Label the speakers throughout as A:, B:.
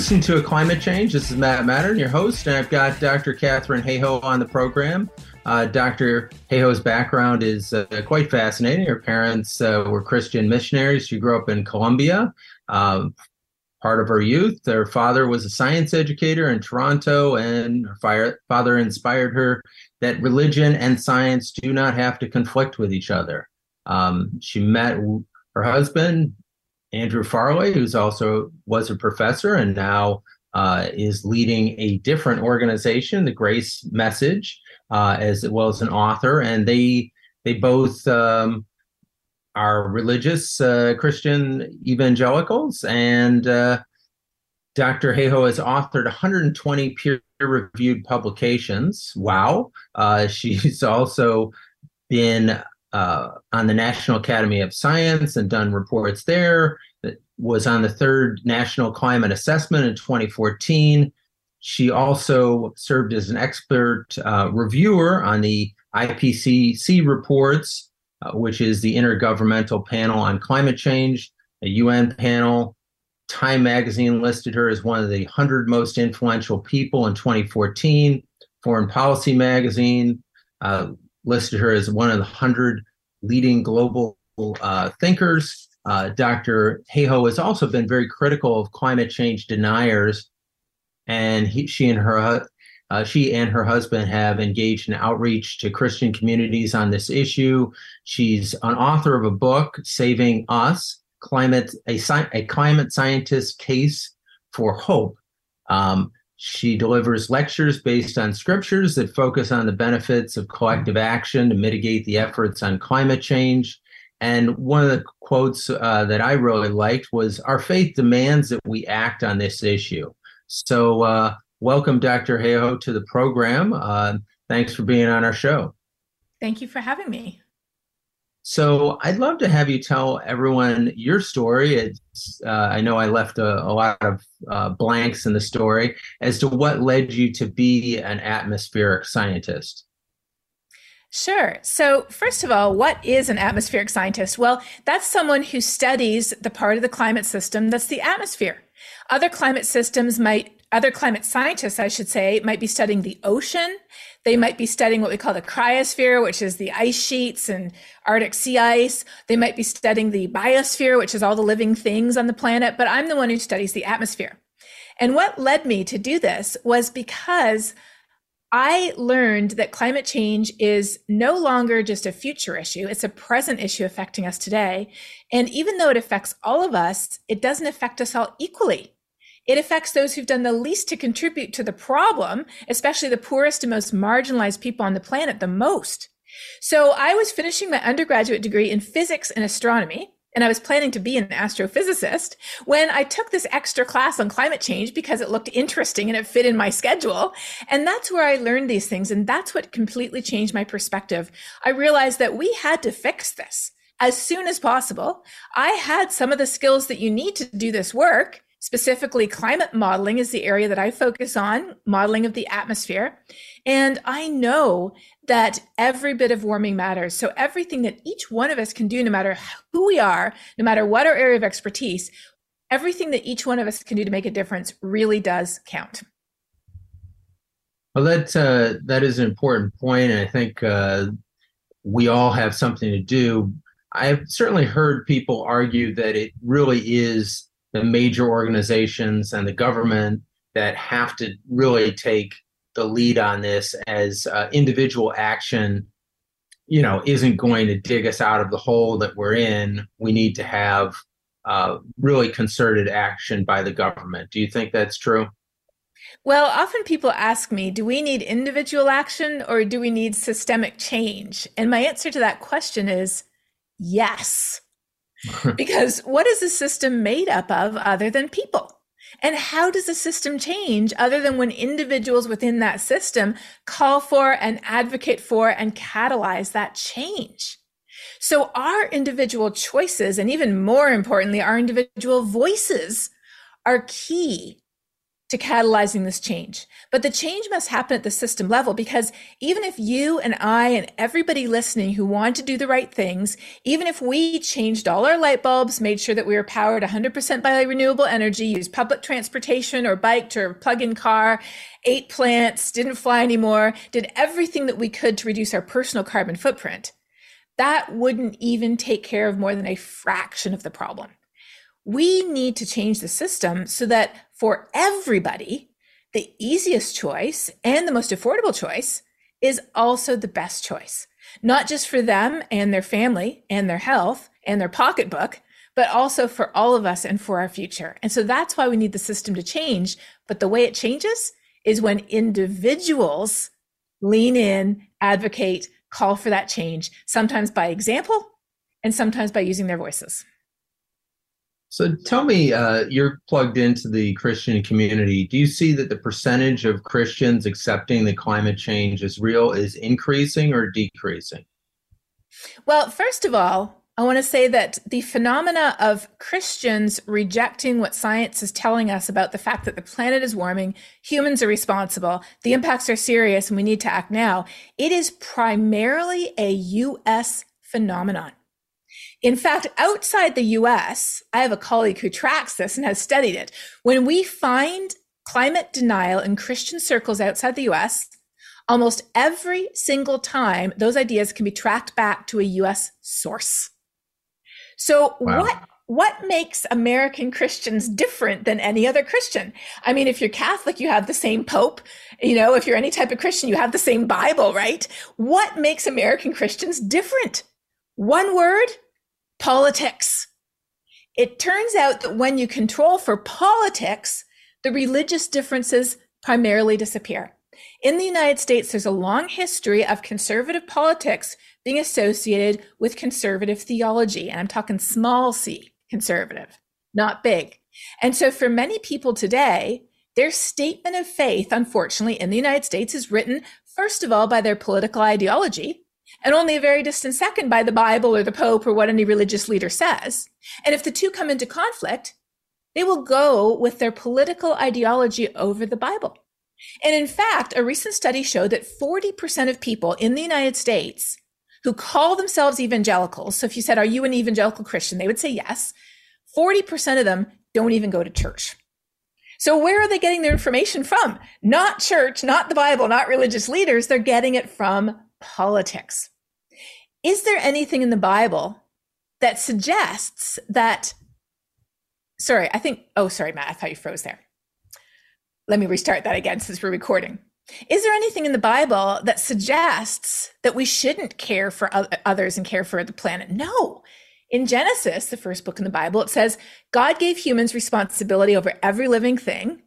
A: listening to a climate change. This is Matt Mattern, your host, and I've got Dr. Katharine Hayhoe on the program. Uh, Dr. Hayhoe's background is uh, quite fascinating. Her parents uh, were Christian missionaries. She grew up in Colombia. Um, part of her youth, her father was a science educator in Toronto, and her father inspired her that religion and science do not have to conflict with each other. Um, she met her husband, Andrew Farley, who's also was a professor and now uh, is leading a different organization, the Grace Message, uh, as well as an author. And they they both um, are religious uh, Christian evangelicals. And uh, Dr. Hayhoe has authored 120 peer-reviewed publications. Wow! Uh, she's also been uh, on the National Academy of Science and done reports there. Was on the third National Climate Assessment in 2014. She also served as an expert uh, reviewer on the IPCC reports, uh, which is the Intergovernmental Panel on Climate Change, a UN panel. Time magazine listed her as one of the 100 most influential people in 2014. Foreign Policy magazine uh, listed her as one of the 100 leading global uh, thinkers. Uh, Dr. Hayhoe has also been very critical of climate change deniers, and he, she and her uh, she and her husband have engaged in outreach to Christian communities on this issue. She's an author of a book, "Saving Us: Climate a, a Climate Scientist Case for Hope." Um, she delivers lectures based on scriptures that focus on the benefits of collective action to mitigate the efforts on climate change. And one of the quotes uh, that I really liked was Our faith demands that we act on this issue. So, uh, welcome, Dr. Hayhoe, to the program. Uh, thanks for being on our show.
B: Thank you for having me.
A: So I'd love to have you tell everyone your story. It's, uh, I know I left a, a lot of uh, blanks in the story as to what led you to be an atmospheric scientist.
B: Sure. So, first of all, what is an atmospheric scientist? Well, that's someone who studies the part of the climate system that's the atmosphere. Other climate systems might other climate scientists, I should say, might be studying the ocean. They might be studying what we call the cryosphere, which is the ice sheets and Arctic sea ice. They might be studying the biosphere, which is all the living things on the planet. But I'm the one who studies the atmosphere. And what led me to do this was because I learned that climate change is no longer just a future issue. It's a present issue affecting us today. And even though it affects all of us, it doesn't affect us all equally. It affects those who've done the least to contribute to the problem, especially the poorest and most marginalized people on the planet, the most. So I was finishing my undergraduate degree in physics and astronomy, and I was planning to be an astrophysicist when I took this extra class on climate change because it looked interesting and it fit in my schedule. And that's where I learned these things. And that's what completely changed my perspective. I realized that we had to fix this as soon as possible. I had some of the skills that you need to do this work. Specifically, climate modeling is the area that I focus on, modeling of the atmosphere. And I know that every bit of warming matters. So everything that each one of us can do, no matter who we are, no matter what our area of expertise, everything that each one of us can do to make a difference really does count.
A: Well, that uh, that is an important point, and I think uh, we all have something to do. I've certainly heard people argue that it really is the major organizations and the government that have to really take the lead on this as uh, individual action you know isn't going to dig us out of the hole that we're in. We need to have uh, really concerted action by the government. Do you think that's true?
B: Well often people ask me do we need individual action or do we need systemic change? And my answer to that question is yes because what is a system made up of other than people? And how does the system change other than when individuals within that system call for and advocate for and catalyze that change? So our individual choices, and even more importantly, our individual voices are key to catalyzing this change. But the change must happen at the system level because even if you and I and everybody listening who want to do the right things, even if we changed all our light bulbs, made sure that we were powered 100% by renewable energy, used public transportation or biked or plug-in car, ate plants, didn't fly anymore, did everything that we could to reduce our personal carbon footprint, that wouldn't even take care of more than a fraction of the problem. We need to change the system so that for everybody, the easiest choice and the most affordable choice is also the best choice, not just for them and their family and their health and their pocketbook, but also for all of us and for our future. And so that's why we need the system to change. But the way it changes is when individuals lean in, advocate, call for that change, sometimes by example and sometimes by using their voices.
A: So tell me, uh, you're plugged into the Christian community. Do you see that the percentage of Christians accepting that climate change is real is increasing or decreasing?
B: Well, first of all, I want to say that the phenomena of Christians rejecting what science is telling us about the fact that the planet is warming, humans are responsible, the impacts are serious, and we need to act now, it is primarily a US phenomenon. In fact, outside the US, I have a colleague who tracks this and has studied it. When we find climate denial in Christian circles outside the US, almost every single time those ideas can be tracked back to a US source. So wow. what what makes American Christians different than any other Christian? I mean, if you're Catholic, you have the same Pope. You know, if you're any type of Christian, you have the same Bible, right? What makes American Christians different? One word, politics. It turns out that when you control for politics, the religious differences primarily disappear. In the United States, there's a long history of conservative politics being associated with conservative theology. And I'm talking small c conservative, not big. And so for many people today, their statement of faith, unfortunately, in the United States is written, first of all, by their political ideology, and only a very distant second by the Bible or the Pope or what any religious leader says. And if the two come into conflict, they will go with their political ideology over the Bible. And in fact, a recent study showed that 40% of people in the United States who call themselves evangelicals, so if you said, Are you an evangelical Christian? they would say yes. 40% of them don't even go to church. So where are they getting their information from? Not church, not the Bible, not religious leaders. They're getting it from politics. Is there anything in the Bible that suggests that? Sorry, I think, oh, sorry, Matt, I thought you froze there. Let me restart that again since we're recording. Is there anything in the Bible that suggests that we shouldn't care for others and care for the planet? No. In Genesis, the first book in the Bible, it says God gave humans responsibility over every living thing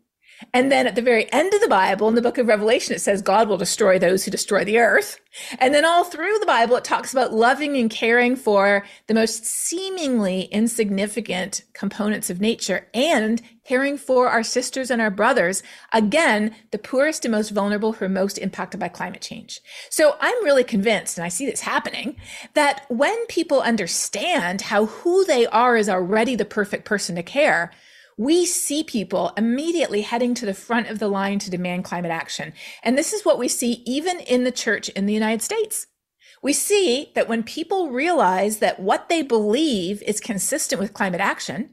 B: and then at the very end of the Bible, in the book of Revelation, it says God will destroy those who destroy the earth. And then all through the Bible, it talks about loving and caring for the most seemingly insignificant components of nature and caring for our sisters and our brothers. Again, the poorest and most vulnerable who are most impacted by climate change. So I'm really convinced, and I see this happening, that when people understand how who they are is already the perfect person to care, we see people immediately heading to the front of the line to demand climate action. And this is what we see even in the church in the United States. We see that when people realize that what they believe is consistent with climate action,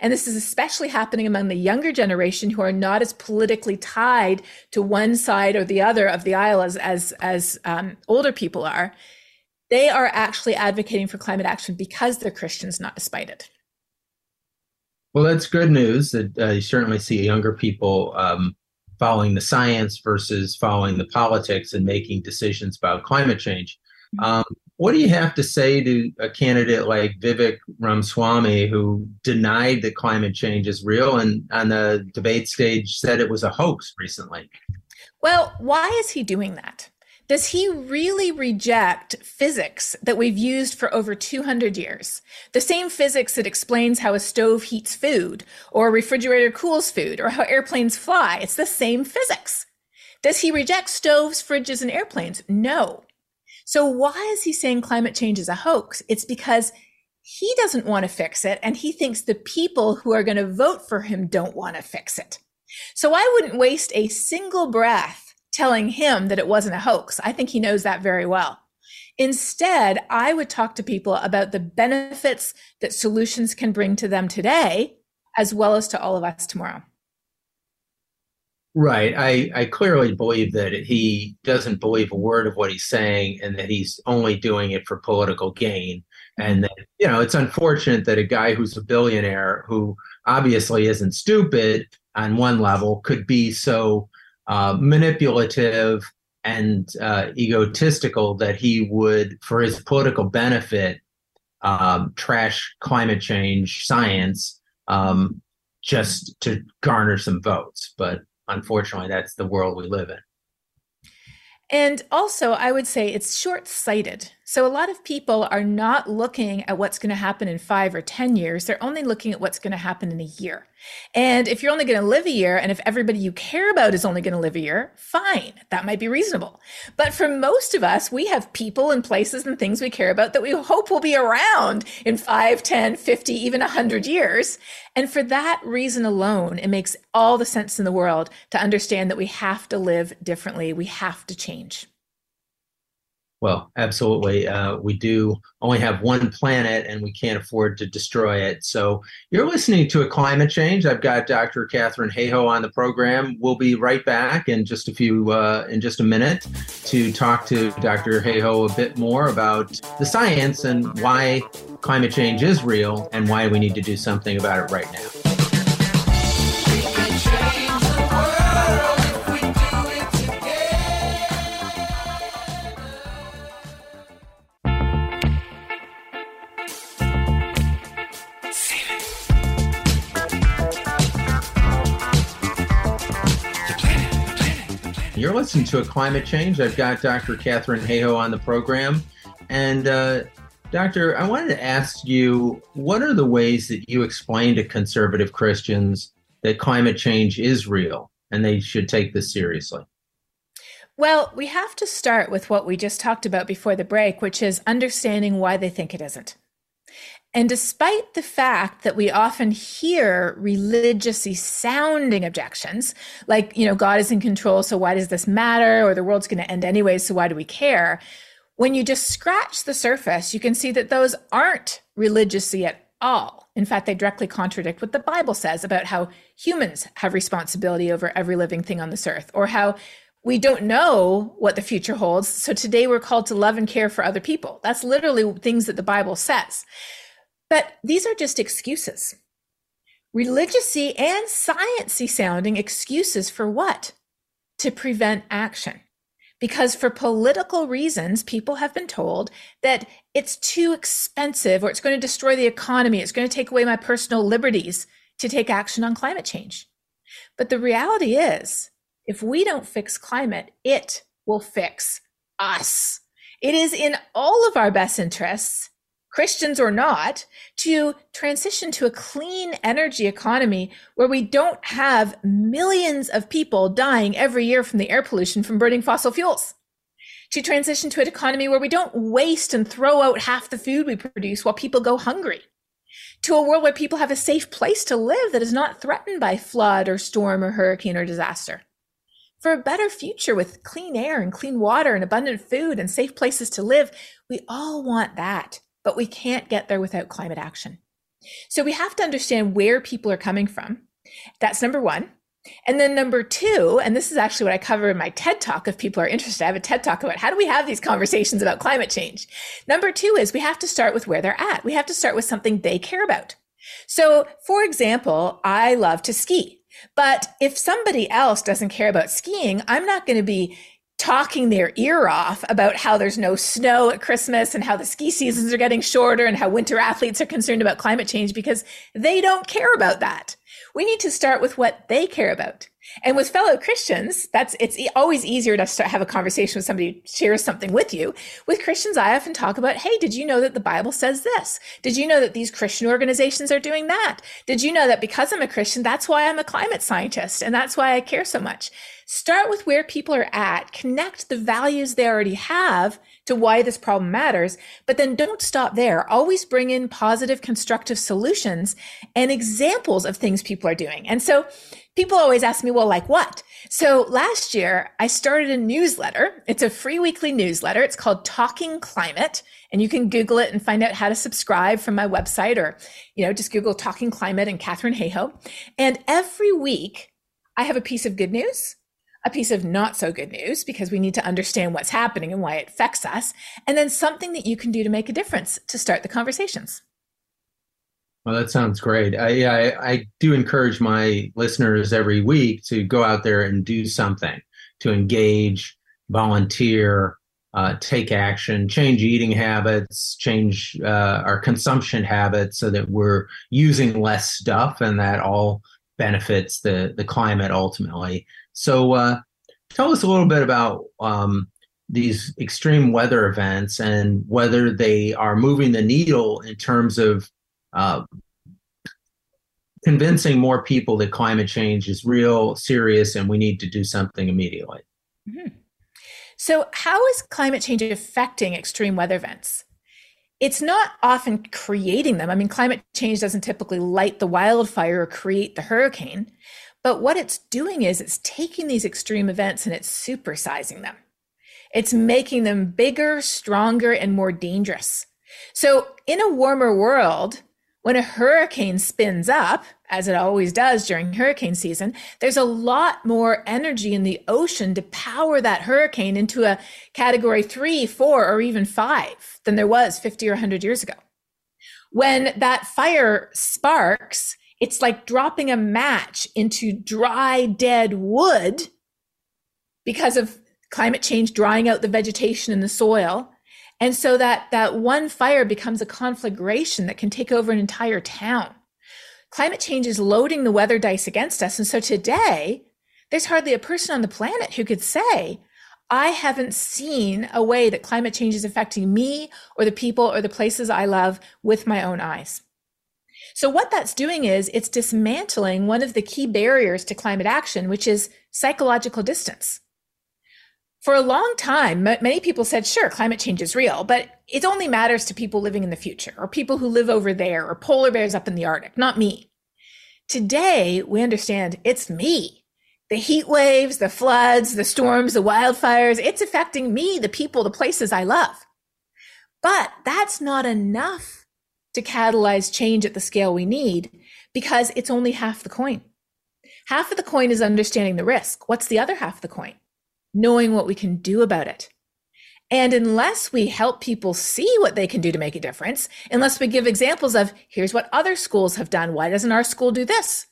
B: and this is especially happening among the younger generation who are not as politically tied to one side or the other of the aisle as, as, as um, older people are, they are actually advocating for climate action because they're Christians, not despite it.
A: Well, that's good news that uh, you certainly see younger people um, following the science versus following the politics and making decisions about climate change. Mm-hmm. Um, what do you have to say to a candidate like Vivek Ramaswamy, who denied that climate change is real and on the debate stage said it was a hoax recently?
B: Well, why is he doing that? Does he really reject physics that we've used for over 200 years? The same physics that explains how a stove heats food, or a refrigerator cools food, or how airplanes fly. It's the same physics. Does he reject stoves, fridges, and airplanes? No. So why is he saying climate change is a hoax? It's because he doesn't want to fix it, and he thinks the people who are going to vote for him don't want to fix it. So I wouldn't waste a single breath telling him that it wasn't a hoax. I think he knows that very well. Instead, I would talk to people about the benefits that solutions can bring to them today, as well as to all of us tomorrow.
A: Right. I, I clearly believe that he doesn't believe a word of what he's saying and that he's only doing it for political gain. And that, you know, it's unfortunate that a guy who's a billionaire who obviously isn't stupid on one level could be so uh, manipulative and uh, egotistical that he would, for his political benefit, um, trash climate change science um, just to garner some votes. But unfortunately, that's the world we live in.
B: And also, I would say it's short sighted. So, a lot of people are not looking at what's going to happen in five or 10 years. They're only looking at what's going to happen in a year. And if you're only going to live a year, and if everybody you care about is only going to live a year, fine, that might be reasonable. But for most of us, we have people and places and things we care about that we hope will be around in 5, 10, 50, even 100 years. And for that reason alone, it makes all the sense in the world to understand that we have to live differently, we have to change.
A: Well, absolutely. Uh, we do only have one planet and we can't afford to destroy it. So you're listening to a climate change. I've got Dr. Katharine Hayhoe on the program. We'll be right back in just a few, uh, in just a minute to talk to Dr. Hayhoe a bit more about the science and why climate change is real and why we need to do something about it right now. You're listening to a climate change. I've got Dr. Katharine Hayhoe on the program. And, uh, Doctor, I wanted to ask you what are the ways that you explain to conservative Christians that climate change is real and they should take this seriously?
B: Well, we have to start with what we just talked about before the break, which is understanding why they think it isn't. And despite the fact that we often hear religiously sounding objections, like, you know, God is in control, so why does this matter? Or the world's going to end anyway, so why do we care? When you just scratch the surface, you can see that those aren't religiously at all. In fact, they directly contradict what the Bible says about how humans have responsibility over every living thing on this earth, or how we don't know what the future holds. So today we're called to love and care for other people. That's literally things that the Bible says. But these are just excuses. Religiousy and sciencey sounding excuses for what? To prevent action. Because for political reasons, people have been told that it's too expensive or it's going to destroy the economy, it's going to take away my personal liberties to take action on climate change. But the reality is, if we don't fix climate, it will fix us. It is in all of our best interests Christians or not, to transition to a clean energy economy where we don't have millions of people dying every year from the air pollution from burning fossil fuels. To transition to an economy where we don't waste and throw out half the food we produce while people go hungry. To a world where people have a safe place to live that is not threatened by flood or storm or hurricane or disaster. For a better future with clean air and clean water and abundant food and safe places to live, we all want that but we can't get there without climate action. So we have to understand where people are coming from. That's number one. And then number two, and this is actually what I cover in my TED talk if people are interested. I have a TED talk about how do we have these conversations about climate change. Number two is we have to start with where they're at. We have to start with something they care about. So, for example, I love to ski. But if somebody else doesn't care about skiing, I'm not going to be talking their ear off about how there's no snow at Christmas and how the ski seasons are getting shorter and how winter athletes are concerned about climate change because they don't care about that. We need to start with what they care about. And with fellow Christians, that's it's always easier to have a conversation with somebody who shares something with you. With Christians, I often talk about, hey, did you know that the Bible says this? Did you know that these Christian organizations are doing that? Did you know that because I'm a Christian, that's why I'm a climate scientist and that's why I care so much? Start with where people are at, connect the values they already have to why this problem matters, but then don't stop there. Always bring in positive, constructive solutions and examples of things people are doing. And so people always ask me, well, like what? So last year I started a newsletter. It's a free weekly newsletter. It's called Talking Climate. And you can Google it and find out how to subscribe from my website or, you know, just Google Talking Climate and Katharine Hayhoe. And every week I have a piece of good news, a piece of not so good news because we need to understand what's happening and why it affects us. And then something that you can do to make a difference to start the conversations.
A: Well, that sounds great. I, I, I do encourage my listeners every week to go out there and do something to engage, volunteer, uh, take action, change eating habits, change uh, our consumption habits, so that we're using less stuff, and that all benefits the the climate ultimately. So, uh, tell us a little bit about um, these extreme weather events and whether they are moving the needle in terms of uh, convincing more people that climate change is real, serious, and we need to do something immediately. Mm-hmm.
B: So, how is climate change affecting extreme weather events? It's not often creating them. I mean, climate change doesn't typically light the wildfire or create the hurricane. But what it's doing is it's taking these extreme events and it's supersizing them. It's making them bigger, stronger, and more dangerous. So, in a warmer world, when a hurricane spins up, as it always does during hurricane season, there's a lot more energy in the ocean to power that hurricane into a category three, four, or even five than there was 50 or 100 years ago. When that fire sparks, it's like dropping a match into dry, dead wood because of climate change drying out the vegetation in the soil and so that, that one fire becomes a conflagration that can take over an entire town. Climate change is loading the weather dice against us. And so today, there's hardly a person on the planet who could say, I haven't seen a way that climate change is affecting me or the people or the places I love with my own eyes. So, what that's doing is it's dismantling one of the key barriers to climate action, which is psychological distance for a long time, many people said, sure, climate change is real, but it only matters to people living in the future or people who live over there or polar bears up in the Arctic, not me. Today, we understand it's me. The heat waves, the floods, the storms, the wildfires, it's affecting me, the people, the places I love. But that's not enough to catalyze change at the scale we need because it's only half the coin. Half of the coin is understanding the risk. What's the other half of the coin? Knowing what we can do about it. And unless we help people see what they can do to make a difference, unless we give examples of here's what other schools have done, why doesn't our school do this?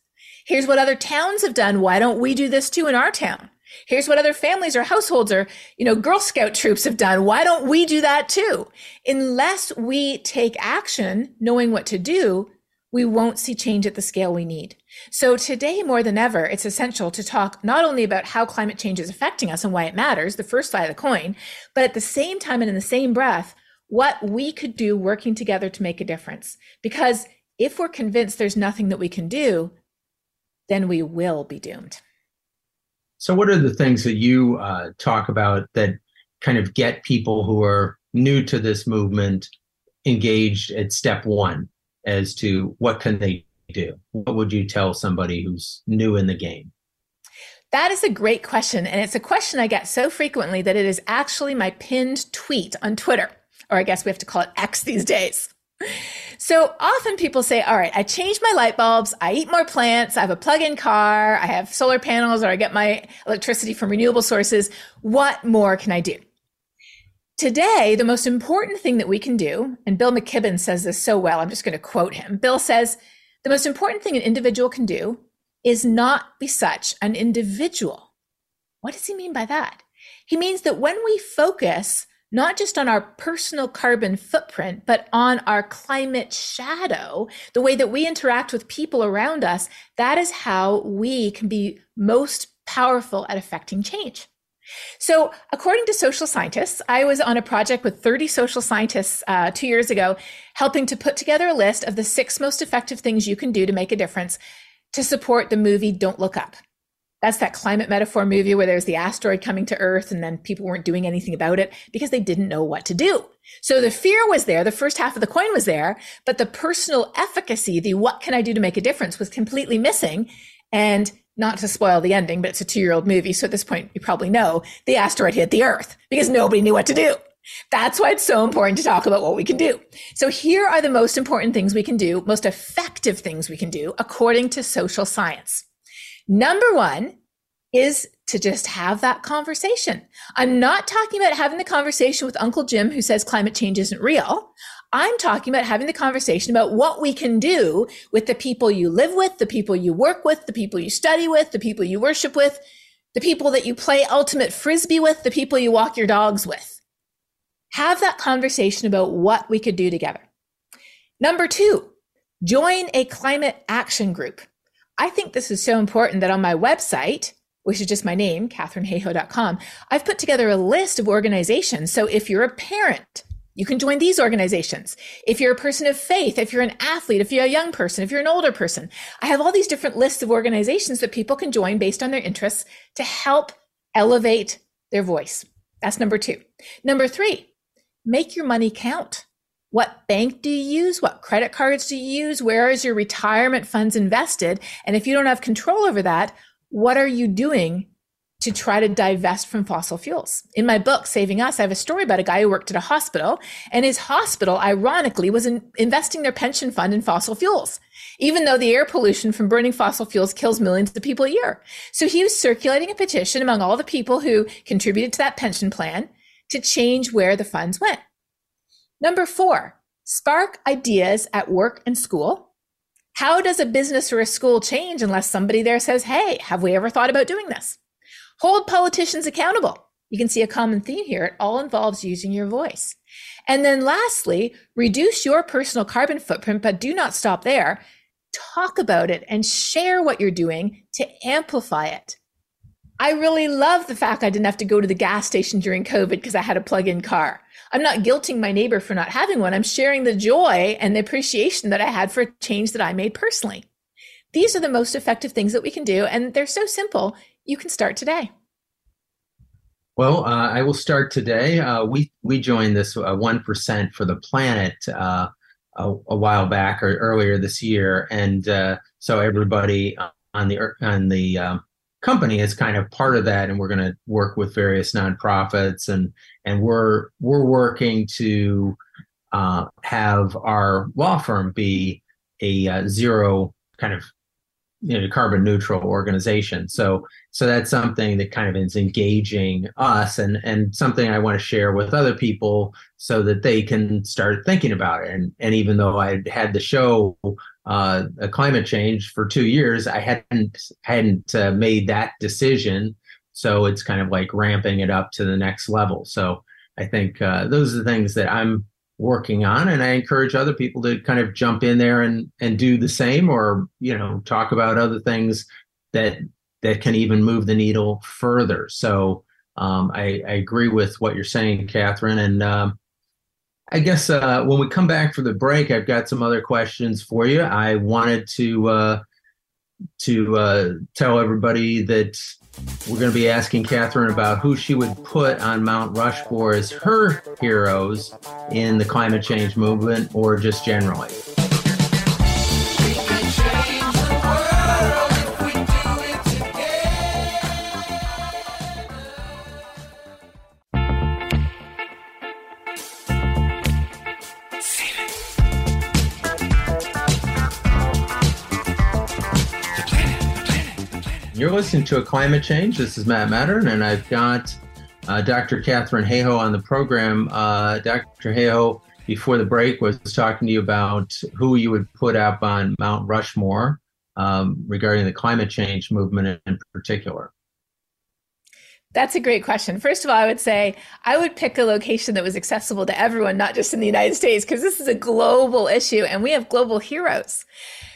B: Here's what other towns have done, why don't we do this too in our town? Here's what other families or households or, you know, Girl Scout troops have done. Why don't we do that too? Unless we take action knowing what to do, we won't see change at the scale we need. So today, more than ever, it's essential to talk not only about how climate change is affecting us and why it matters, the first side of the coin, but at the same time and in the same breath, what we could do working together to make a difference. Because if we're convinced there's nothing that we can do, then we will be doomed.
A: So, what are the things that you uh, talk about that kind of get people who are new to this movement engaged at step one as to what can they do? What would you tell somebody who's new in the game?
B: That is a great question. And it's a question I get so frequently that it is actually my pinned tweet on Twitter, or I guess we have to call it X these days. So often people say, all right, I changed my light bulbs. I eat more plants. I have a plug in car. I have solar panels or I get my electricity from renewable sources. What more can I do? Today, the most important thing that we can do, and Bill McKibben says this so well, I'm just going to quote him. Bill says, the most important thing an individual can do is not be such an individual. What does he mean by that? He means that when we focus not just on our personal carbon footprint, but on our climate shadow, the way that we interact with people around us, that is how we can be most powerful at affecting change. So, according to social scientists, I was on a project with 30 social scientists uh, two years ago, helping to put together a list of the six most effective things you can do to make a difference to support the movie Don't Look Up. That's that climate metaphor movie where there's the asteroid coming to Earth and then people weren't doing anything about it because they didn't know what to do. So the fear was there, the first half of the coin was there, but the personal efficacy, the what can I do to make a difference was completely missing. And not to spoil the ending, but it's a two year old movie. So at this point, you probably know the asteroid hit the Earth because nobody knew what to do. That's why it's so important to talk about what we can do. So here are the most important things we can do, most effective things we can do according to social science. Number one is to just have that conversation. I'm not talking about having the conversation with Uncle Jim who says climate change isn't real. I'm talking about having the conversation about what we can do with the people you live with, the people you work with, the people you study with, the people you worship with, the people that you play ultimate frisbee with, the people you walk your dogs with. Have that conversation about what we could do together. Number two, join a climate action group. I think this is so important that on my website, which is just my name, katharinehayhoe.com, I've put together a list of organizations. So if you're a parent, you can join these organizations. If you're a person of faith, if you're an athlete, if you're a young person, if you're an older person, I have all these different lists of organizations that people can join based on their interests to help elevate their voice. That's number two. Number three, make your money count. What bank do you use? What credit cards do you use? Where is your retirement funds invested? And if you don't have control over that, what are you doing to try to divest from fossil fuels. In my book, Saving Us, I have a story about a guy who worked at a hospital, and his hospital, ironically, was in investing their pension fund in fossil fuels, even though the air pollution from burning fossil fuels kills millions of people a year. So he was circulating a petition among all the people who contributed to that pension plan to change where the funds went. Number four, spark ideas at work and school. How does a business or a school change unless somebody there says, Hey, have we ever thought about doing this? Hold politicians accountable. You can see a common theme here. It all involves using your voice. And then lastly, reduce your personal carbon footprint, but do not stop there. Talk about it and share what you're doing to amplify it. I really love the fact I didn't have to go to the gas station during COVID because I had a plug in car. I'm not guilting my neighbor for not having one. I'm sharing the joy and the appreciation that I had for a change that I made personally. These are the most effective things that we can do, and they're so simple you can start today.
A: Well, uh, I will start today. Uh, we we joined this uh, one uh, for the planet uh, a, a, while back or earlier this year, and uh, so everybody on the on the um, company is kind of part of that, and we're going to work with various nonprofits, and and we're we're working to have our law firm be a zero kind of you know carbon neutral organization. So so that's something that kind of is engaging us and and something i want to share with other people so that they can start thinking about it. And and even though i had the show uh a climate change for two years i hadn't hadn't uh, made that decision. So it's kind of like ramping it up to the next level. So i think uh, those are the things that i'm working on and i encourage other people to kind of jump in there and and do the same or you know talk about other things that that can even move the needle further. So um, I, I, agree with what you're saying katharine and um, i guess uh, when we come back for the break i've got some other questions for you. I wanted to uh, to uh, tell everybody that we're going to be asking Katharine about who she would put on Mount Rushmore as her heroes in the climate change movement or just generally. You're listening to a climate change. This is Matt Mattern, and I've got uh, Dr. Katharine Hayhoe on the program. Uh, Dr. Hayhoe, before the break, was talking to you about who you would put up on Mount Rushmore um, regarding the climate change movement in particular.
B: That's a great question. First of all, I would say I would pick a location that was accessible to everyone, not just in the United States, because this is a global issue and we have global heroes.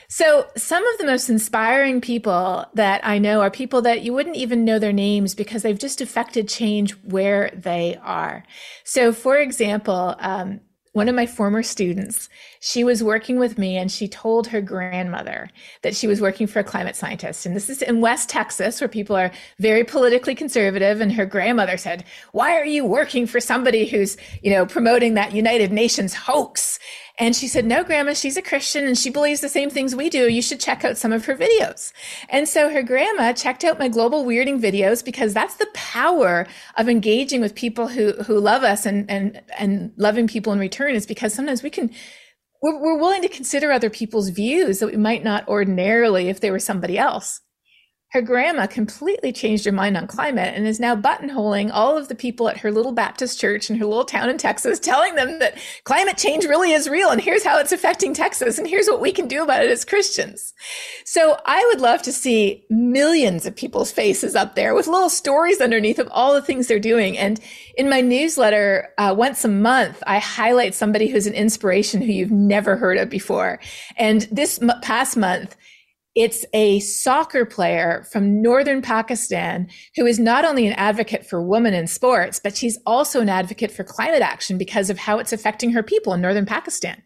B: So, some of the most inspiring people that I know are people that you wouldn't even know their names because they've just affected change where they are. So, for example, um, one of my former students, she was working with me and she told her grandmother that she was working for a climate scientist. And this is in West Texas where people are very politically conservative. And her grandmother said, why are you working for somebody who's, you know, promoting that United Nations hoax? And she said, No, grandma, she's a Christian and she believes the same things we do. You should check out some of her videos. And so her grandma checked out my global weirding videos because that's the power of engaging with people who, who love us and, and, and loving people in return is because sometimes we can, we're, we're willing to consider other people's views that we might not ordinarily if they were somebody else her grandma completely changed her mind on climate and is now buttonholing all of the people at her little Baptist church in her little town in Texas, telling them that climate change really is real and here's how it's affecting Texas and here's what we can do about it as Christians. So I would love to see millions of people's faces up there with little stories underneath of all the things they're doing. And in my newsletter, uh, once a month, I highlight somebody who's an inspiration who you've never heard of before. And this m- past month, it's a soccer player from northern Pakistan who is not only an advocate for women in sports, but she's also an advocate for climate action because of how it's affecting her people in northern Pakistan.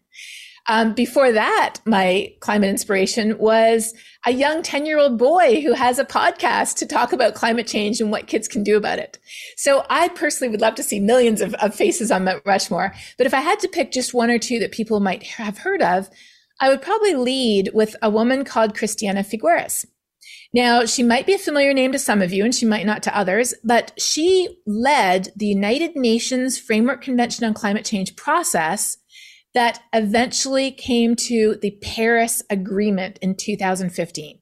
B: Um, before that, my climate inspiration was a young 10 year old boy who has a podcast to talk about climate change and what kids can do about it. So I personally would love to see millions of, of faces on Mount Rushmore. But if I had to pick just one or two that people might have heard of, I would probably lead with a woman called Christiana Figueres. Now, she might be a familiar name to some of you and she might not to others, but she led the United Nations Framework Convention on Climate Change process that eventually came to the Paris Agreement in 2015.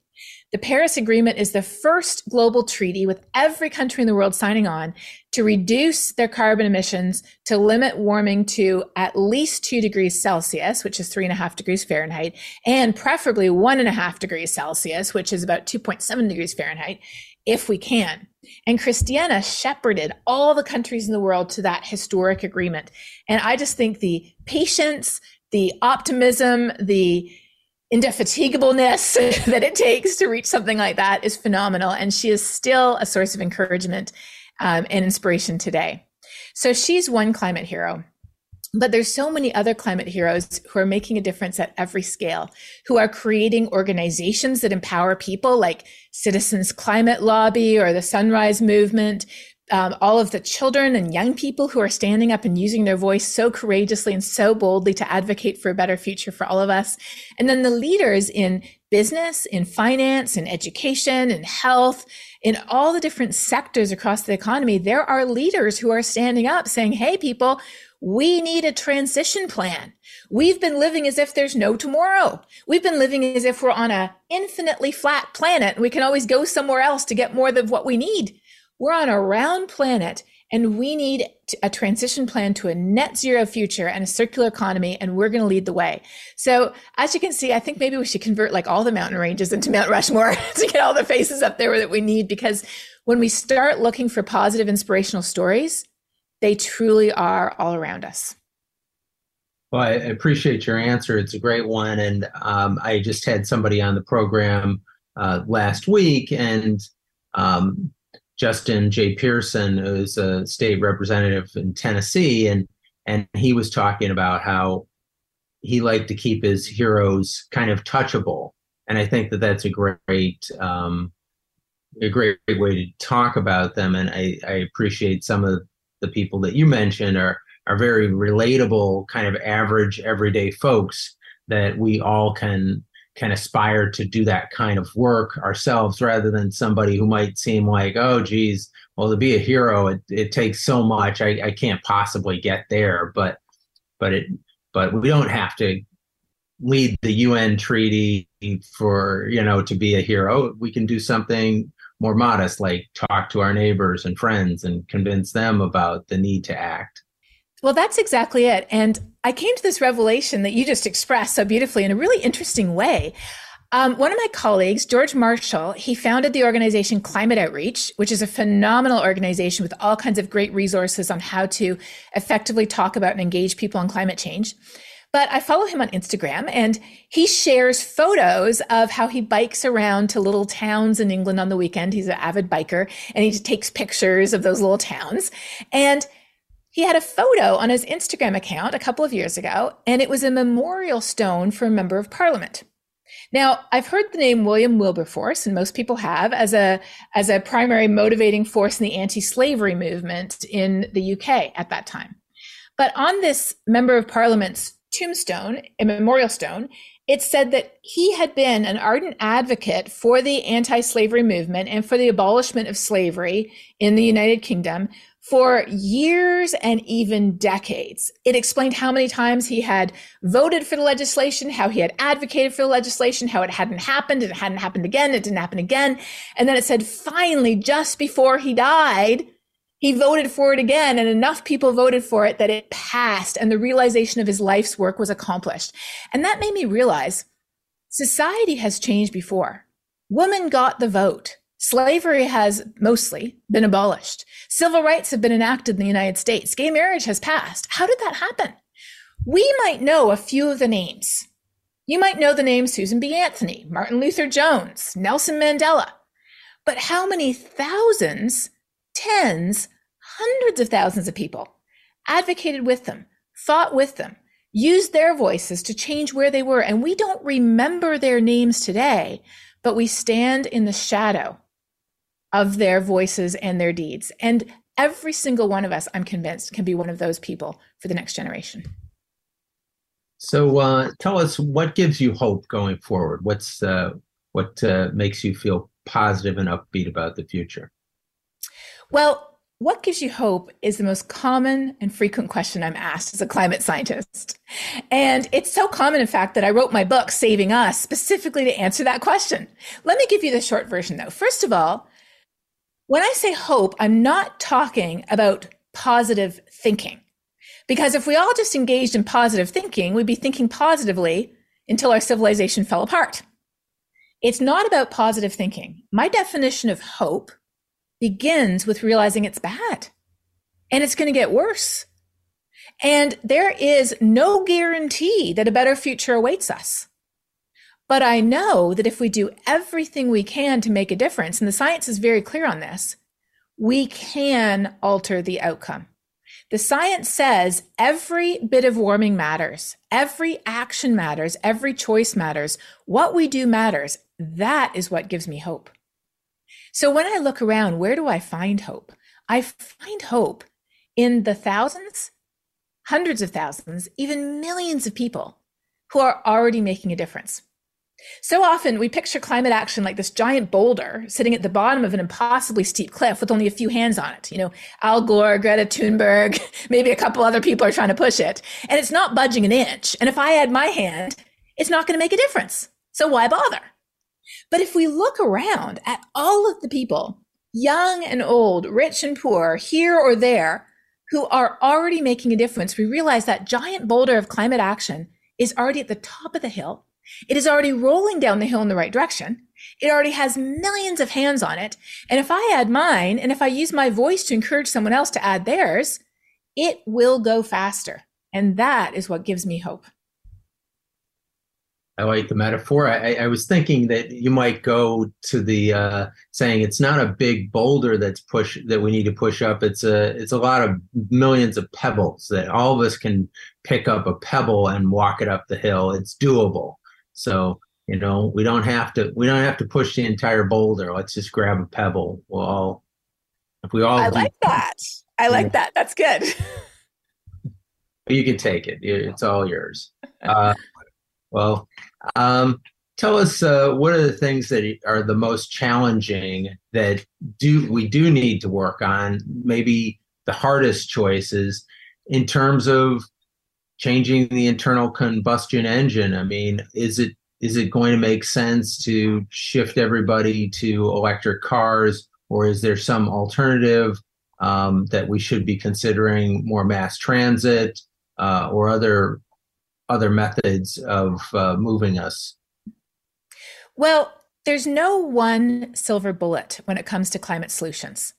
B: The Paris Agreement is the first global treaty with every country in the world signing on to reduce their carbon emissions to limit warming to at least two degrees Celsius, which is three and a half degrees Fahrenheit, and preferably one and a half degrees Celsius, which is about 2.7 degrees Fahrenheit, if we can. And Christiana shepherded all the countries in the world to that historic agreement. And I just think the patience, the optimism, the indefatigableness that it takes to reach something like that is phenomenal. And she is still a source of encouragement um, and inspiration today. So she's one climate hero. But there's so many other climate heroes who are making a difference at every scale, who are creating organizations that empower people like Citizens Climate Lobby or the Sunrise Movement, um, all of the children and young people who are standing up and using their voice so courageously and so boldly to advocate for a better future for all of us. And then the leaders in business, in finance, in education, in health, in all the different sectors across the economy, there are leaders who are standing up saying, Hey, people, we need a transition plan. We've been living as if there's no tomorrow. We've been living as if we're on a infinitely flat planet and we can always go somewhere else to get more of what we need. We're on a round planet and we need a transition plan to a net zero future and a circular economy and we're going to lead the way. So as you can see i think maybe we should convert like all the mountain ranges into mount rushmore to get all the faces up there that we need because when we start looking for positive inspirational stories they truly are all around us.
A: Well i appreciate your answer. It's a great one and um, i just had somebody on the program uh, last week and um, Justin J. Pearson, who's a state representative in Tennessee, and and he was talking about how he liked to keep his heroes kind of touchable, and I think that that's a great um, a great, way to talk about them, and I, I appreciate some of the people that you mentioned are are very relatable, kind of average everyday folks that we all can can aspire to do that kind of work ourselves rather than somebody who might seem like, oh, geez, well, to be a hero, it, it takes so much. I, I can't possibly get there. But but it but we don't have to lead the UN treaty for you know to be a hero. We can do something more modest, like talk to our neighbors and friends and convince them about the need to act.
B: Well, that's exactly it. And I came to this revelation that you just expressed so beautifully in a really interesting way. Um, one of my colleagues, George Marshall, he founded the organization Climate Outreach, which is a phenomenal organization with all kinds of great resources on how to effectively talk about and engage people on climate change. But I follow him on Instagram and he shares photos of how he bikes around to little towns in England on the weekend. He's an avid biker and he takes pictures of those little towns. And he had a photo on his Instagram account a couple of years ago, and it was a memorial stone for a member of parliament. Now, I've heard the name William Wilberforce, and most people have, as a as a primary motivating force in the anti-slavery movement in the UK at that time. But on this member of parliament's tombstone, a memorial stone, it said that he had been an ardent advocate for the anti slavery movement and for the abolishment of slavery in the United Kingdom for years and even decades. It explained how many times he had voted for the legislation, how he had advocated for the legislation, how it hadn't happened, it hadn't happened again, it didn't happen again. And then it said finally, just before he died, he voted for it again, and enough people voted for it that it passed, and the realization of his life's work was accomplished. And that made me realize society has changed before. Women got the vote. Slavery has mostly been abolished. Civil rights have been enacted in the United States. Gay marriage has passed. How did that happen? We might know a few of the names. You might know the names Susan B. Anthony, Martin Luther Jones, Nelson Mandela. But how many thousands, tens, hundreds of thousands of people advocated with them, fought with them, used their voices to change where they were? And we don't remember their names today, but we stand in the shadow of their voices and their deeds. And every single one of us, I'm convinced, can be one of those people for the next generation.
A: So, uh, tell us what gives you hope going forward. What's uh, what uh, makes you feel positive and upbeat about the future?
B: Well, what gives you hope is the most common and frequent question I'm asked as a climate scientist. And it's so common, in fact, that I wrote my book, Saving Us, specifically to answer that question. Let me give you the short version, though. First of all, when I say hope, I'm not talking about positive thinking. Because if we all just engaged in positive thinking, we'd be thinking positively until our civilization fell apart. It's not about positive thinking. My definition of hope begins with realizing it's bad and it's going to get worse. And there is no guarantee that a better future awaits us. But I know that if we do everything we can to make a difference, and the science is very clear on this, we can alter the outcome. The science says every bit of warming matters. Every action matters. Every choice matters. What we do matters. That is what gives me hope. So when I look around, where do I find hope? I find hope in the thousands, hundreds of thousands, even millions of people who are already making a difference. So often we picture climate action like this giant boulder sitting at the bottom of an impossibly steep cliff with only a few hands on it. You know, Al Gore, Greta Thunberg, maybe a couple other people are trying to push it. And it's not budging an inch. And if I add my hand, it's not going to make a difference. So why bother? But if we look around at all of the people, young and old, rich and poor, here or there, who are already making a difference, we realize that giant boulder of climate action is already at the top of the hill it is already rolling down the hill in the right direction. It already has millions of hands on it. And if I add mine, and if I use my voice to encourage someone else to add theirs, it will go faster. And that is what gives me hope.
A: I like the metaphor. I, I, was thinking that you might go to the uh, saying it's not a big boulder that's push that we need to push up. It's a it's a lot of millions of pebbles that all of us can pick up a pebble and walk it up the hill. It's doable. So you know we don't have to we don't have to push the entire boulder. Let's just grab a pebble. We'll all if we all.
B: I like that. I like yeah. that. That's good.
A: you can take it. It's all yours. Uh, well, um, tell us uh, what are the things that are the most challenging that do we do need to work on? Maybe the hardest choices in terms of changing the internal combustion engine. I mean is it is it going to make sense to shift everybody to electric cars or is there some alternative um, that we should be considering more mass transit uh, or other other methods of uh, moving us?
B: Well there's no one silver bullet when it comes to climate solutions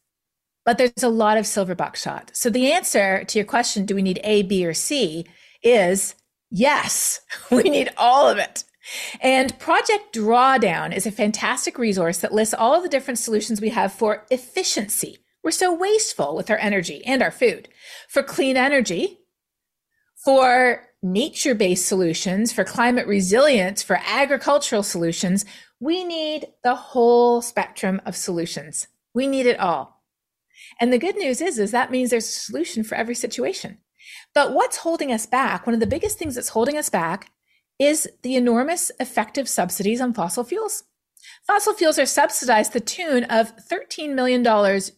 B: but there's a lot of silver buckshot. So the answer to your question do we need a b or c is yes, we need all of it. And Project Drawdown is a fantastic resource that lists all of the different solutions we have for efficiency. We're so wasteful with our energy and our food. For clean energy, for nature based solutions, for climate resilience, for agricultural solutions, we need the whole spectrum of solutions. We need it all. And the good news is, is that means there's a solution for every situation. But what's holding us back? One of the biggest things that's holding us back is the enormous effective subsidies on fossil fuels. Fossil fuels are subsidized to the tune of $13 million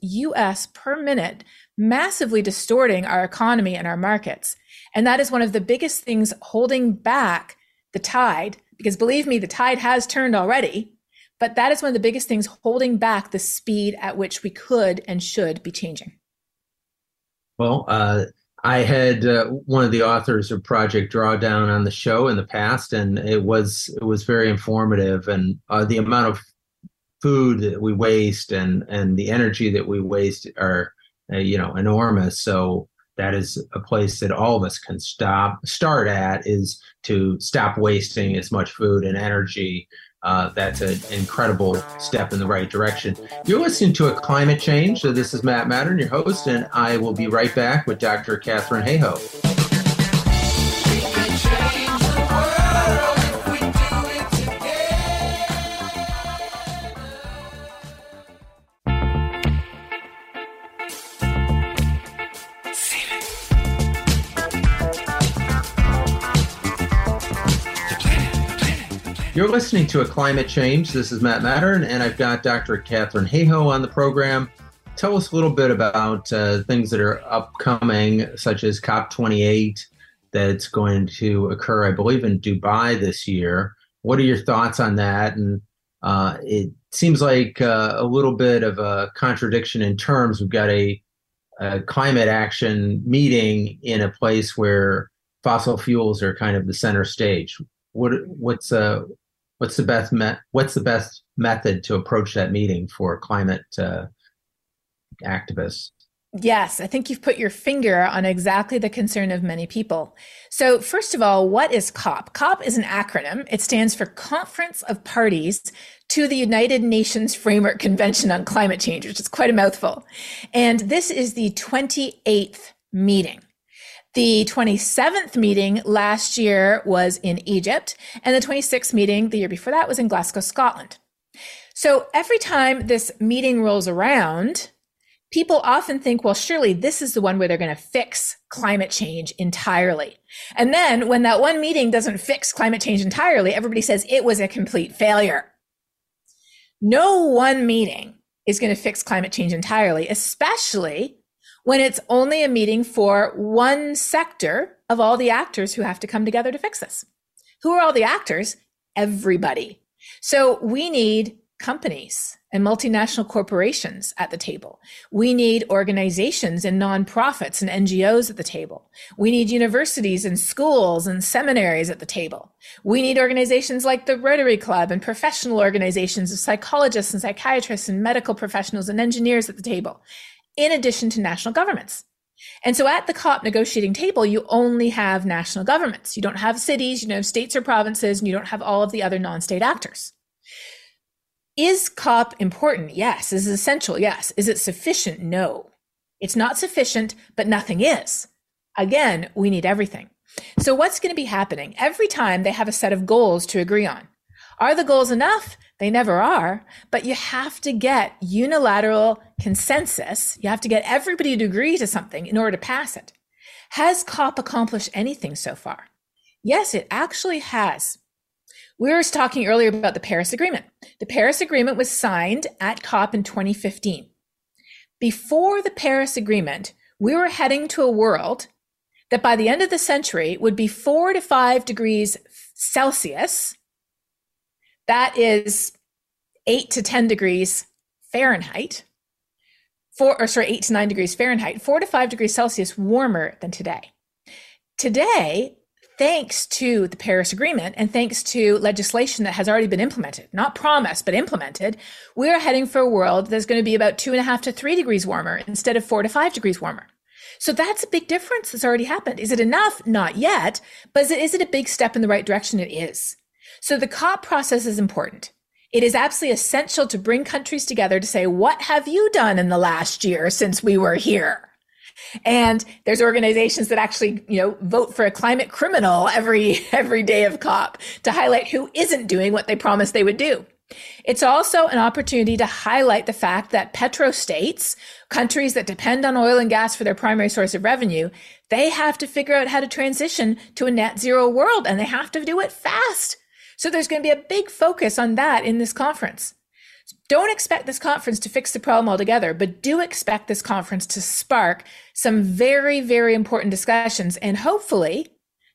B: US per minute, massively distorting our economy and our markets. And that is one of the biggest things holding back the tide, because believe me, the tide has turned already. But that is one of the biggest things holding back the speed at which we could and should be changing.
A: Well, uh, I had uh, one of the authors of Project Drawdown on the show in the past, and it was it was very informative. And uh, the amount of food that we waste and and the energy that we waste are uh, you know enormous. So that is a place that all of us can stop start at is to stop wasting as much food and energy uh, that's an incredible step in the right direction. You're listening to a climate change. So this is Matt Mattern, your host, and I will be right back with Dr. Katharine Hayhoe. You're listening to a climate change. This is Matt Mattern, and I've got Dr. Katharine Hayhoe on the program. Tell us a little bit about uh, things that are upcoming, such as COP28, that's going to occur, I believe, in Dubai this year. What are your thoughts on that? And uh, it seems like uh, a little bit of a contradiction in terms. We've got a, a climate action meeting in a place where fossil fuels are kind of the center stage. What what's uh what's the best me- what's the best method to approach that meeting for climate uh, activists?
B: Yes, I think you've put your finger on exactly the concern of many people. So, first of all, what is COP? COP is an acronym. It stands for Conference of Parties to the United Nations Framework Convention on Climate Change, which is quite a mouthful. And this is the 28th meeting. The 27th meeting last year was in Egypt, and the 26th meeting the year before that was in Glasgow, Scotland. So every time this meeting rolls around, people often think, well, surely this is the one where they're going to fix climate change entirely. And then when that one meeting doesn't fix climate change entirely, everybody says it was a complete failure. No one meeting is going to fix climate change entirely, especially when it's only a meeting for one sector of all the actors who have to come together to fix this. Who are all the actors? Everybody. So we need companies and multinational corporations at the table. We need organizations and nonprofits and NGOs at the table. We need universities and schools and seminaries at the table. We need organizations like the Rotary Club and professional organizations of psychologists and psychiatrists and medical professionals and engineers at the table in addition to national governments. And so at the COP negotiating table, you only have national governments. You don't have cities, you don't have states or provinces, and you don't have all of the other non state actors. Is COP important? Yes. Is it essential? Yes. Is it sufficient? No. It's not sufficient, but nothing is. Again, we need everything. So, what's going to be happening? Every time they have a set of goals to agree on. Are the goals enough? They never are, but you have to get unilateral consensus. You have to get everybody to agree to something in order to pass it. Has COP accomplished anything so far? Yes, it actually has. We were talking earlier about the Paris Agreement. The Paris Agreement was signed at COP in 2015. Before the Paris Agreement, we were heading to a world that by the end of the century would be four to five degrees Celsius that is eight to 10 degrees Fahrenheit, four, or sorry, eight to nine degrees Fahrenheit, four to five degrees Celsius warmer than today. Today, thanks to the Paris Agreement and thanks to legislation that has already been implemented, not promised, but implemented, we are heading for a world that's going to be about two and a half to three degrees warmer instead of four to five degrees warmer. So that's a big difference that's already happened. Is it enough? Not yet. But is it, is it a big step in the right direction? It is. So the COP process is important. It is absolutely essential to bring countries together to say, what have you done in the last year since we were here? And there's organizations that actually, you know, vote for a climate criminal every every day of COP to highlight who isn't doing what they promised they would do. It's also an opportunity to highlight the fact that petrostates, countries that depend on oil and gas for their primary source of revenue, they have to figure out how to transition to a net zero world and they have to do it fast. So there's going to be a big focus on that in this conference. Don't expect this conference to fix the problem altogether, but do expect this conference to spark some very, very important discussions and hopefully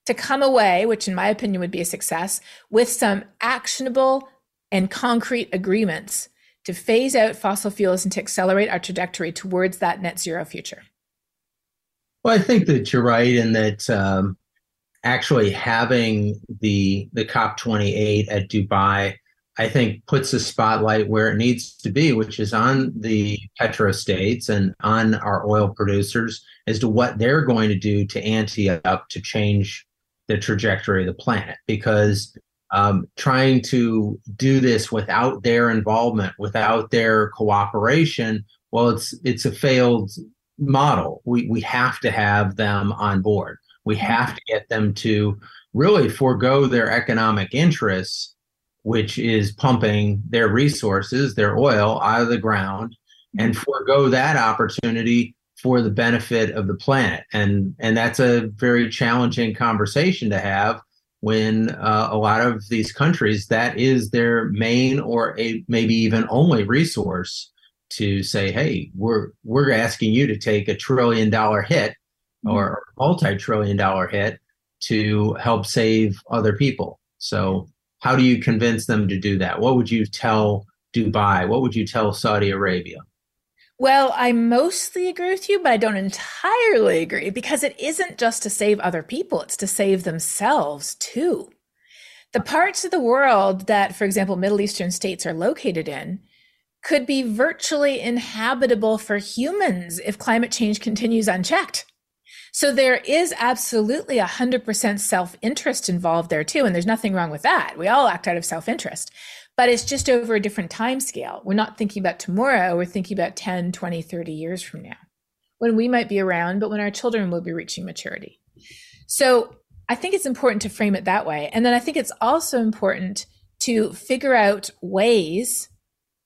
B: to come away, which in my opinion would be a success, with some actionable and concrete agreements to phase out fossil fuels and to accelerate our trajectory towards that net zero future.
A: Well, I think that you're right in that um, actually having the the COP28 at Dubai, I think puts the spotlight where it needs to be, which is on the petro states and on our oil producers as to what they're going to do to ante up to change the trajectory of the planet. Because um, trying to do this without their involvement, without their cooperation, well, it's it's a failed model. We we have to have them on board. We have to get them to really forego their economic interests, which is pumping their resources, their oil out of the ground, and forego that opportunity for the benefit of the planet. And and that's a very challenging conversation to have when uh, a lot of these countries that is their main or a maybe even only resource to say hey we're we're asking you to take a trillion dollar hit. Or mm-hmm. multi-trillion dollar hit to help save other people. So how do you convince them to do that? What would you tell dubai? What would you tell saudi arabia?
B: Well, I mostly agree with you, but I don't entirely agree because it isn't just to save other people, it's to save themselves too. The parts of the world that, for example, Middle Eastern states are located in could be virtually inhabitable for humans if climate change continues unchecked. So there is absolutely 100% self interest involved there too. And there's nothing wrong with that. We all act out of self interest but it's just over a different time scale. We're not thinking about tomorrow, we're thinking about 10, 20, 30 years from now, when we might be around, but when our children will be reaching maturity. So I think it's important to frame it that way. And then I think it's also important to figure out ways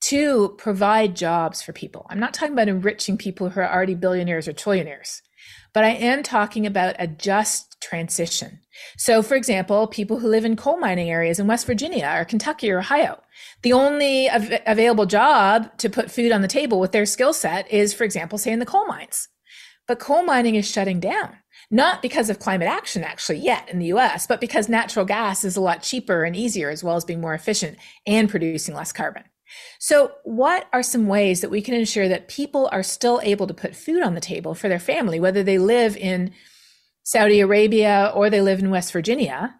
B: to provide jobs for people. I'm not talking about enriching people who are already billionaires or trillionaires, but I am talking about a just transition. So, for example, people who live in coal mining areas in West Virginia or Kentucky or Ohio, the only av- available job to put food on the table with their skill set is, for example, say in the coal mines. But coal mining is shutting down, not because of climate action actually yet in the US, but because natural gas is a lot cheaper and easier, as well as being more efficient and producing less carbon. So, what are some ways that we can ensure that people are still able to put food on the table for their family, whether they live in Saudi Arabia or they live in West Virginia,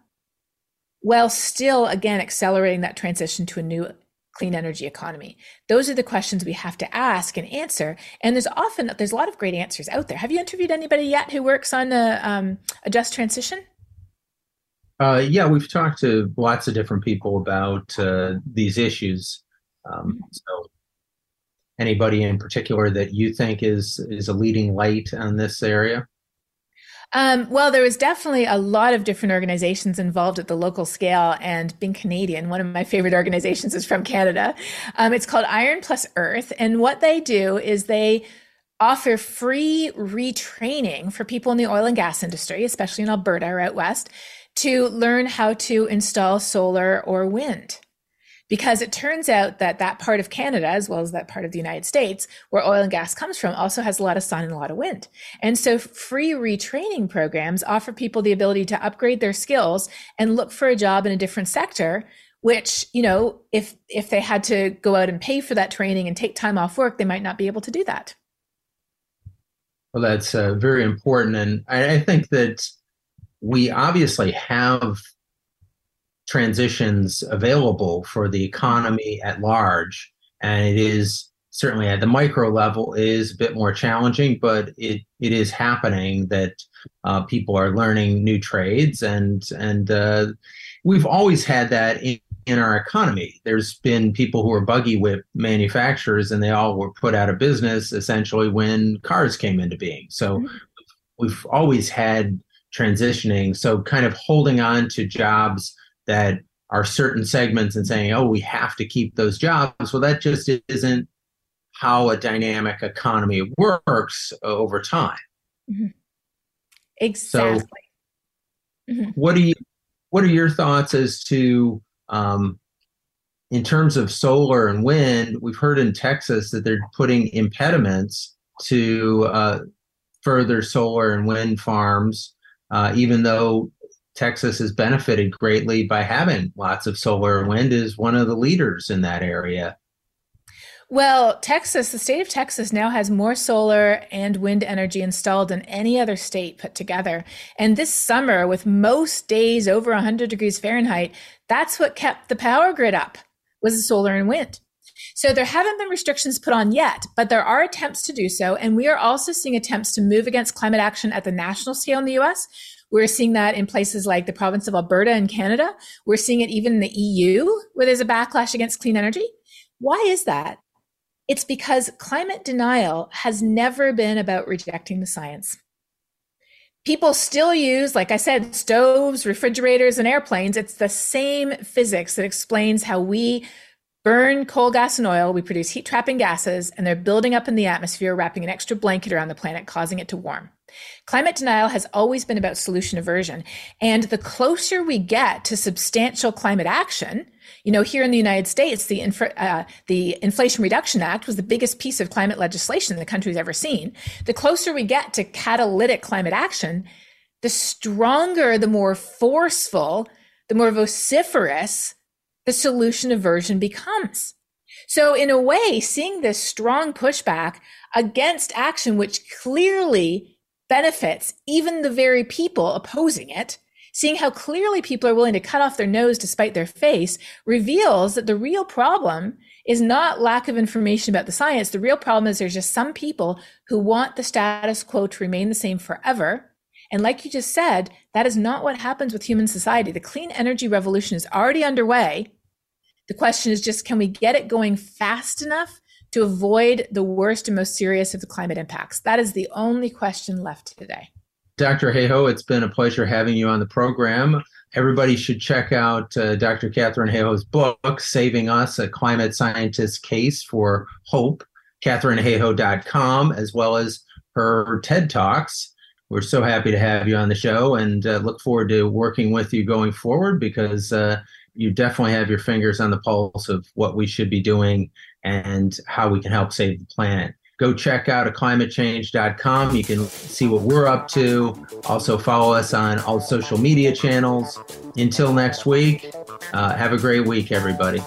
B: while still, again, accelerating that transition to a new clean energy economy? Those are the questions we have to ask and answer. And there's often, there's a lot of great answers out there. Have you interviewed anybody yet who works on a, um, a just transition?
A: Uh, yeah, we've talked to lots of different people about uh, these issues. Um, so, anybody in particular that you think is is a leading light on this area?
B: Um, well, there was definitely a lot of different organizations involved at the local scale. And being Canadian, one of my favorite organizations is from Canada. Um, it's called Iron Plus Earth. And what they do is they offer free retraining for people in the oil and gas industry, especially in Alberta or out west, to learn how to install solar or wind because it turns out that that part of Canada, as well as that part of the United States, where oil and gas comes from, also has a lot of sun and a lot of wind. And so free retraining programs offer people the ability to upgrade their skills and look for a job in a different sector which you know if if they had to go out and pay for that training and take time off work they might not be able to do that
A: well that's uh, very important and I, I think that we obviously have transitions available for the economy at large. And it is certainly at the micro level is a bit more challenging, but it, it is happening that uh, people are learning new trades and and uh, we've always had that in, in our economy. There's been people who are buggy whip manufacturers and they all were put out of business essentially when cars came into being. So mm-hmm. we've always had transitioning. So kind of holding on to jobs that are certain segments and saying, oh, we have to keep those jobs. Well, that just isn't how a dynamic economy works over time.
B: Mm-hmm. Exactly.
A: So, mm-hmm. what do you what are your thoughts as to um, in terms of solar and wind? We've heard in Texas that they're putting impediments to uh, further solar and wind farms, uh, even though Texas has benefited greatly by having lots of solar and wind is one of the leaders in that area.
B: Well, Texas, the state of Texas now has more solar and wind energy installed than any other state put together. And this summer, with most days over 100 degrees Fahrenheit, that's what kept the power grid up was the solar and wind. So there haven't been restrictions put on yet, but there are attempts to do so. And we are also seeing attempts to move against climate action at the national scale in the US. We're seeing that in places like the province of Alberta in Canada. We're seeing it even in the EU, where there's a backlash against clean energy. Why is that? It's because climate denial has never been about rejecting the science. People still use, like I said, stoves, refrigerators, and airplanes. It's the same physics that explains how we burn coal, gas, and oil. We produce heat trapping gases, and they're building up in the atmosphere, wrapping an extra blanket around the planet, causing it to warm. Climate denial has always been about solution aversion. And the closer we get to substantial climate action, you know, here in the United States, the, infra, uh, the Inflation Reduction Act was the biggest piece of climate legislation the country's ever seen. The closer we get to catalytic climate action, the stronger, the more forceful, the more vociferous the solution aversion becomes. So, in a way, seeing this strong pushback against action, which clearly benefits even the very people opposing it, seeing how clearly people are willing to cut off their nose despite their face reveals that the real problem is not lack of information about the science. The real problem is there's just some people who want the status quo to remain the same forever. And like you just said, that is not what happens with human society. The clean energy revolution is already underway. The question is just can we get it going fast enough to avoid the worst and most serious of the climate impacts? That is the only question left today.
A: Dr. Hayhoe, it's been a pleasure having you on the program. Everybody should check out uh, Dr. Katharine Hayhoe's book, Saving Us, a Climate Scientist's Case for Hope, katharineHayhoe.com, as well as her TED Talks. We're so happy to have you on the show and uh, look forward to working with you going forward because uh, you definitely have your fingers on the pulse of what we should be doing and how we can help save the planet. Go check out climatechange.com. You can see what we're up to. Also, follow us on all social media channels. Until next week, uh, have a great week, everybody.